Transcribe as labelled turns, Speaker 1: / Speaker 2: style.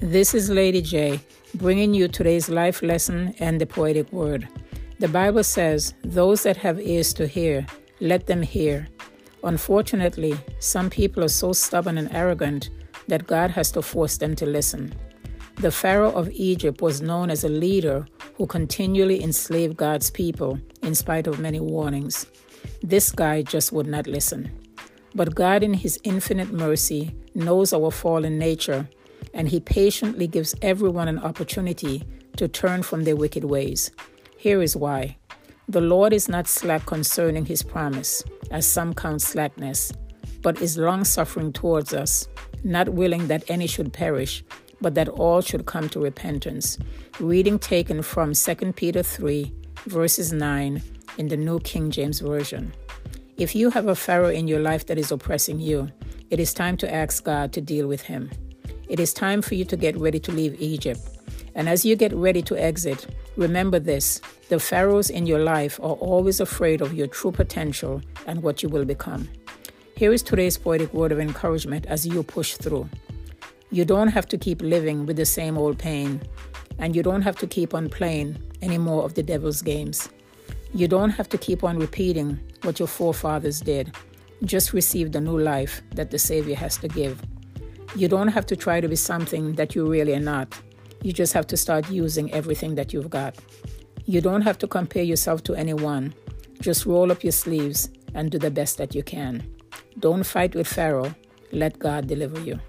Speaker 1: This is Lady J, bringing you today's life lesson and the poetic word. The Bible says, Those that have ears to hear, let them hear. Unfortunately, some people are so stubborn and arrogant that God has to force them to listen. The Pharaoh of Egypt was known as a leader who continually enslaved God's people in spite of many warnings. This guy just would not listen. But God, in His infinite mercy, knows our fallen nature and he patiently gives everyone an opportunity to turn from their wicked ways. Here is why the Lord is not slack concerning his promise, as some count slackness, but is long suffering towards us, not willing that any should perish, but that all should come to repentance. Reading taken from 2 Peter 3, verses 9 in the New King James Version. If you have a Pharaoh in your life that is oppressing you, it is time to ask God to deal with him. It is time for you to get ready to leave Egypt. And as you get ready to exit, remember this the pharaohs in your life are always afraid of your true potential and what you will become. Here is today's poetic word of encouragement as you push through. You don't have to keep living with the same old pain, and you don't have to keep on playing any more of the devil's games. You don't have to keep on repeating what your forefathers did. Just receive the new life that the Savior has to give. You don't have to try to be something that you really are not. You just have to start using everything that you've got. You don't have to compare yourself to anyone. Just roll up your sleeves and do the best that you can. Don't fight with Pharaoh. Let God deliver you.